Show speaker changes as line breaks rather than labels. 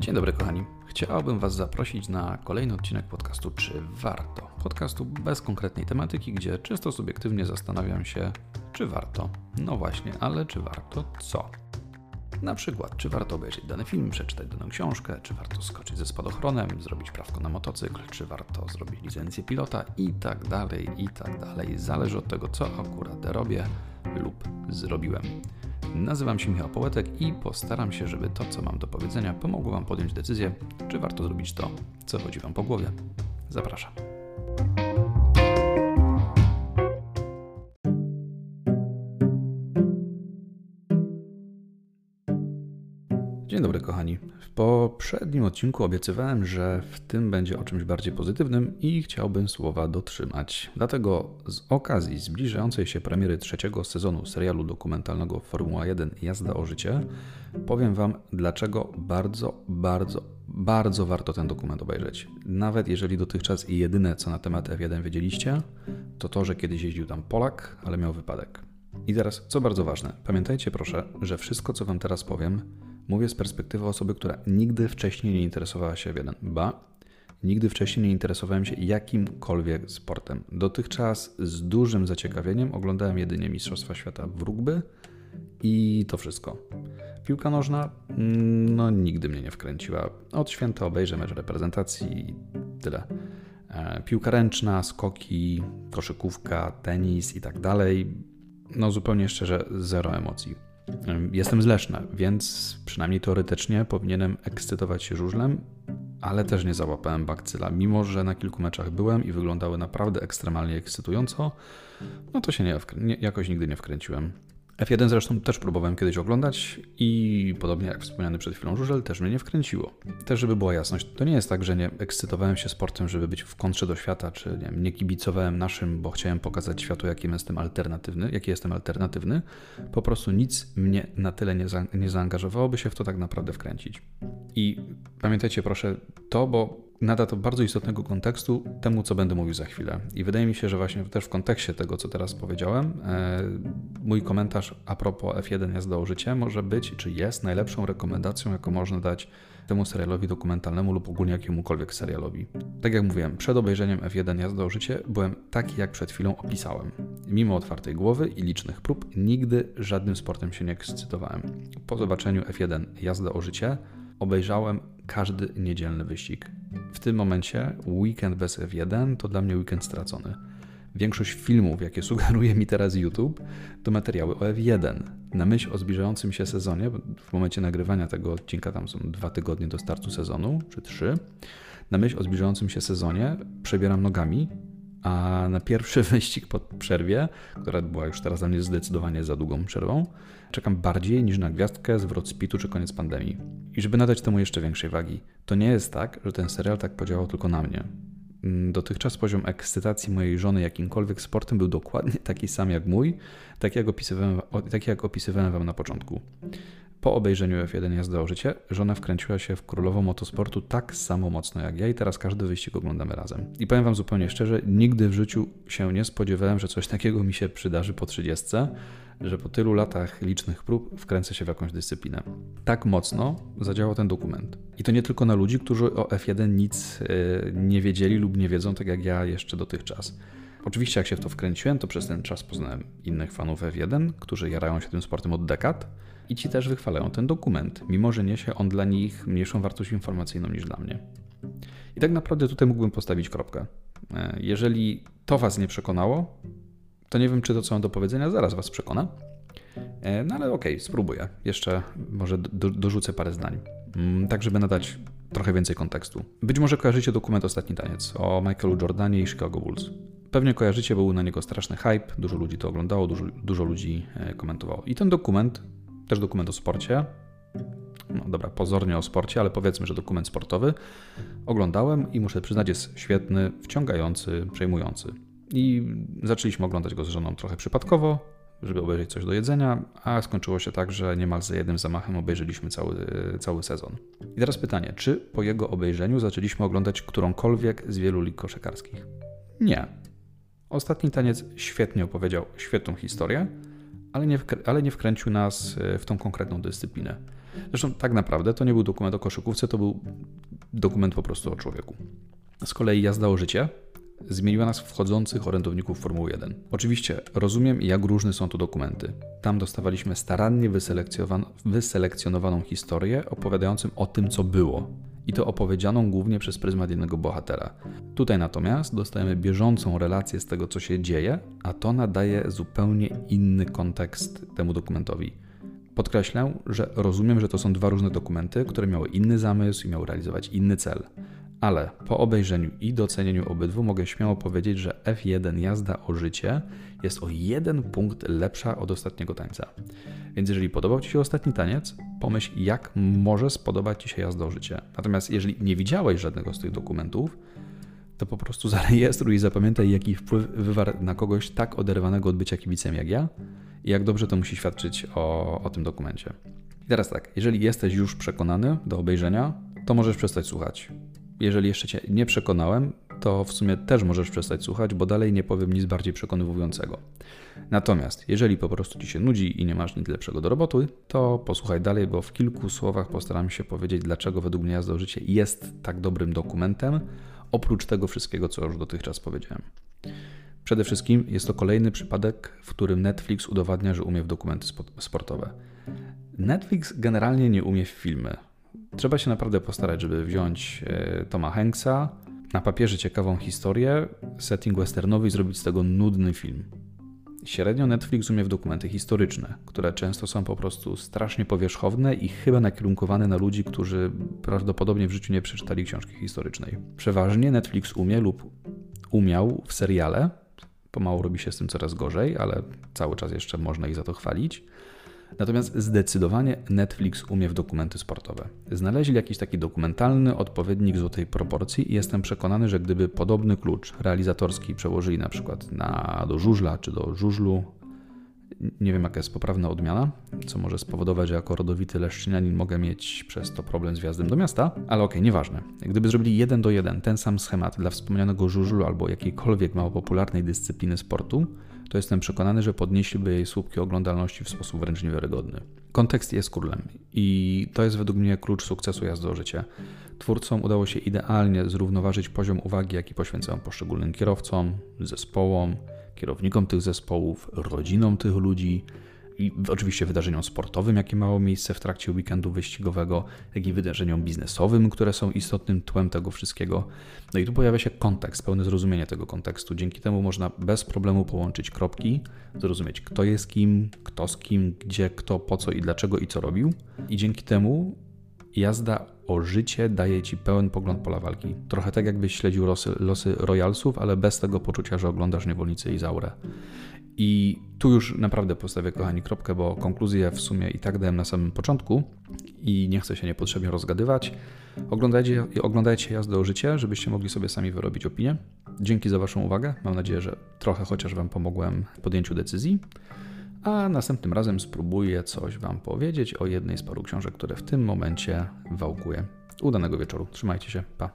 Dzień dobry, kochani. Chciałbym Was zaprosić na kolejny odcinek podcastu Czy warto? Podcastu bez konkretnej tematyki, gdzie czysto subiektywnie zastanawiam się, czy warto. No właśnie, ale czy warto co? Na przykład, czy warto obejrzeć dany film, przeczytać daną książkę, czy warto skoczyć ze spadochronem, zrobić prawko na motocykl, czy warto zrobić licencję pilota i tak dalej, i tak dalej. Zależy od tego, co akurat robię lub zrobiłem. Nazywam się Michał Połetek i postaram się, żeby to, co mam do powiedzenia, pomogło Wam podjąć decyzję, czy warto zrobić to, co chodzi Wam po głowie. Zapraszam. Dobry, kochani. W poprzednim odcinku obiecywałem, że w tym będzie o czymś bardziej pozytywnym i chciałbym słowa dotrzymać. Dlatego z okazji zbliżającej się premiery trzeciego sezonu serialu dokumentalnego Formuła 1 Jazda o życie powiem Wam, dlaczego bardzo, bardzo, bardzo warto ten dokument obejrzeć. Nawet jeżeli dotychczas jedyne co na temat F1 wiedzieliście, to to, że kiedyś jeździł tam Polak, ale miał wypadek. I teraz, co bardzo ważne, pamiętajcie proszę, że wszystko, co Wam teraz powiem, Mówię z perspektywy osoby, która nigdy wcześniej nie interesowała się F1. Ba, nigdy wcześniej nie interesowałem się jakimkolwiek sportem. Dotychczas z dużym zaciekawieniem oglądałem jedynie Mistrzostwa Świata w rugby i to wszystko. Piłka nożna, mm, no nigdy mnie nie wkręciła. Od święta obejrzę mecz reprezentacji i tyle. E, piłka ręczna, skoki, koszykówka, tenis i tak dalej. No zupełnie szczerze, zero emocji. Jestem z Leszna, więc przynajmniej teoretycznie powinienem ekscytować się żużlem, ale też nie załapałem bakcyla. Mimo, że na kilku meczach byłem i wyglądały naprawdę ekstremalnie ekscytująco, no to się nie, nie, jakoś nigdy nie wkręciłem. F1 zresztą też próbowałem kiedyś oglądać i podobnie jak wspomniany przed chwilą żużel też mnie nie wkręciło. Też żeby była jasność, to nie jest tak, że nie ekscytowałem się sportem, żeby być w kontrze do świata, czy nie, nie kibicowałem naszym, bo chciałem pokazać światu, jakim jestem alternatywny, jaki jestem alternatywny. Po prostu nic mnie na tyle nie, za, nie zaangażowało, by się w to tak naprawdę wkręcić. I pamiętajcie proszę to, bo nada to bardzo istotnego kontekstu temu, co będę mówił za chwilę. I wydaje mi się, że właśnie też w kontekście tego, co teraz powiedziałem, e, mój komentarz a propos F1 Jazda o życie może być, czy jest najlepszą rekomendacją, jaką można dać temu serialowi dokumentalnemu lub ogólnie jakiemukolwiek serialowi. Tak jak mówiłem, przed obejrzeniem F1 Jazda o życie byłem taki, jak przed chwilą opisałem. Mimo otwartej głowy i licznych prób, nigdy żadnym sportem się nie ekscytowałem. Po zobaczeniu F1 Jazda o życie obejrzałem każdy niedzielny wyścig. W tym momencie weekend bez F1 to dla mnie weekend stracony. Większość filmów, jakie sugeruje mi teraz YouTube, to materiały o F1. Na myśl o zbliżającym się sezonie, w momencie nagrywania tego odcinka tam są dwa tygodnie do startu sezonu, czy trzy, na myśl o zbliżającym się sezonie przebieram nogami, a na pierwszy wyścig po przerwie, która była już teraz dla mnie zdecydowanie za długą przerwą, czekam bardziej niż na gwiazdkę, zwrot spitu czy koniec pandemii. I żeby nadać temu jeszcze większej wagi, to nie jest tak, że ten serial tak podziałał tylko na mnie. Mm, dotychczas poziom ekscytacji mojej żony jakimkolwiek sportem był dokładnie taki sam jak mój, tak jak opisywałem, tak jak opisywałem Wam na początku. Po obejrzeniu F1 Jazda o życie, żona wkręciła się w królową motosportu tak samo mocno jak ja i teraz każdy wyścig oglądamy razem. I powiem Wam zupełnie szczerze, nigdy w życiu się nie spodziewałem, że coś takiego mi się przydarzy po 30, że po tylu latach licznych prób wkręcę się w jakąś dyscyplinę. Tak mocno zadziałał ten dokument. I to nie tylko na ludzi, którzy o F1 nic e, nie wiedzieli lub nie wiedzą, tak jak ja jeszcze dotychczas. Oczywiście, jak się w to wkręciłem, to przez ten czas poznałem innych fanów F1, którzy jarają się tym sportem od dekad i ci też wychwalają ten dokument, mimo że niesie on dla nich mniejszą wartość informacyjną niż dla mnie. I tak naprawdę tutaj mógłbym postawić kropkę. E, jeżeli to Was nie przekonało, to nie wiem, czy to, co mam do powiedzenia, zaraz Was przekona. E, no ale okej, okay, spróbuję. Jeszcze może do, dorzucę parę zdań, mm, tak żeby nadać trochę więcej kontekstu. Być może kojarzycie dokument Ostatni Taniec o Michaelu Jordanie i Chicago Bulls. Pewnie kojarzycie, był na niego straszny hype, dużo ludzi to oglądało, dużo, dużo ludzi e, komentowało. I ten dokument, też dokument o sporcie, no dobra, pozornie o sporcie, ale powiedzmy, że dokument sportowy, oglądałem i muszę przyznać, jest świetny, wciągający, przejmujący. I zaczęliśmy oglądać go z żoną trochę przypadkowo, żeby obejrzeć coś do jedzenia, a skończyło się tak, że niemal za jednym zamachem obejrzeliśmy cały, cały sezon. I teraz pytanie, czy po jego obejrzeniu zaczęliśmy oglądać którąkolwiek z wielu lig koszykarskich? Nie. Ostatni taniec świetnie opowiedział świetną historię, ale nie, ale nie wkręcił nas e, w tą konkretną dyscyplinę. Zresztą tak naprawdę to nie był dokument o koszykówce, to był dokument po prostu o człowieku. Z kolei jazda o życie zmieniła nas wchodzących orędowników Formuły 1. Oczywiście rozumiem, jak różne są to dokumenty. Tam dostawaliśmy starannie wyselekcjonowaną historię opowiadającą o tym, co było. I to opowiedzianą głównie przez pryzmat jednego bohatera. Tutaj natomiast dostajemy bieżącą relację z tego, co się dzieje, a to nadaje zupełnie inny kontekst temu dokumentowi. Podkreślę, że rozumiem, że to są dwa różne dokumenty, które miały inny zamysł i miały realizować inny cel. Ale po obejrzeniu i docenieniu obydwu mogę śmiało powiedzieć, że F1 jazda o życie jest o jeden punkt lepsza od ostatniego tańca. Więc jeżeli podobał Ci się ostatni taniec, pomyśl, jak może spodobać Ci się jazda o życie. Natomiast jeżeli nie widziałeś żadnego z tych dokumentów, to po prostu zarejestruj i zapamiętaj, jaki wpływ wywarł na kogoś tak oderwanego od bycia kibicem jak ja i jak dobrze to musi świadczyć o, o tym dokumencie. I teraz tak, jeżeli jesteś już przekonany do obejrzenia, to możesz przestać słuchać jeżeli jeszcze Cię nie przekonałem, to w sumie też możesz przestać słuchać, bo dalej nie powiem nic bardziej przekonywującego. Natomiast jeżeli po prostu Ci się nudzi i nie masz nic lepszego do roboty, to posłuchaj dalej, bo w kilku słowach postaram się powiedzieć, dlaczego według mnie Jazda o Życie jest tak dobrym dokumentem, oprócz tego wszystkiego, co już dotychczas powiedziałem. Przede wszystkim jest to kolejny przypadek, w którym Netflix udowadnia, że umie w dokumenty sportowe. Netflix generalnie nie umie w filmy. Trzeba się naprawdę postarać, żeby wziąć e, Toma Hanksa, na papierze ciekawą historię, setting westernowy i zrobić z tego nudny film. Średnio Netflix umie w dokumenty historyczne, które często są po prostu strasznie powierzchowne i chyba nakierunkowane na ludzi, którzy prawdopodobnie w życiu nie przeczytali książki historycznej. Przeważnie Netflix umie lub umiał w seriale, pomału robi się z tym coraz gorzej, ale cały czas jeszcze można ich za to chwalić Natomiast zdecydowanie Netflix umie w dokumenty sportowe. Znaleźli jakiś taki dokumentalny odpowiednik złotej proporcji i jestem przekonany, że gdyby podobny klucz realizatorski przełożyli na przykład na, do żużla czy do żużlu, nie wiem jaka jest poprawna odmiana, co może spowodować, że jako rodowity leszczynianin mogę mieć przez to problem z wjazdem do miasta, ale okej, okay, nieważne. Gdyby zrobili jeden do jeden ten sam schemat dla wspomnianego żużlu albo jakiejkolwiek mało popularnej dyscypliny sportu, to jestem przekonany, że podnieśliby jej słupki oglądalności w sposób wręcz niewiarygodny. Kontekst jest królem i to jest według mnie klucz sukcesu jazdy o życie. Twórcom udało się idealnie zrównoważyć poziom uwagi, jaki poświęcają poszczególnym kierowcom, zespołom, kierownikom tych zespołów, rodzinom tych ludzi, i oczywiście wydarzeniom sportowym, jakie miało miejsce w trakcie weekendu wyścigowego, jak i wydarzeniom biznesowym, które są istotnym tłem tego wszystkiego. No i tu pojawia się kontekst, pełne zrozumienie tego kontekstu. Dzięki temu można bez problemu połączyć kropki, zrozumieć kto jest kim, kto z kim, gdzie, kto, po co i dlaczego i co robił. I dzięki temu jazda o życie daje ci pełen pogląd pola walki. Trochę tak, jakbyś śledził losy, losy Royalsów, ale bez tego poczucia, że oglądasz niewolnicę Izaurę. I tu już naprawdę postawię, kochani, kropkę, bo konkluzję w sumie i tak dałem na samym początku i nie chcę się niepotrzebnie rozgadywać. Oglądajcie, oglądajcie jazdę o życie, żebyście mogli sobie sami wyrobić opinię. Dzięki za Waszą uwagę. Mam nadzieję, że trochę chociaż Wam pomogłem w podjęciu decyzji. A następnym razem spróbuję coś Wam powiedzieć o jednej z paru książek, które w tym momencie wałkuję. Udanego wieczoru. Trzymajcie się. Pa.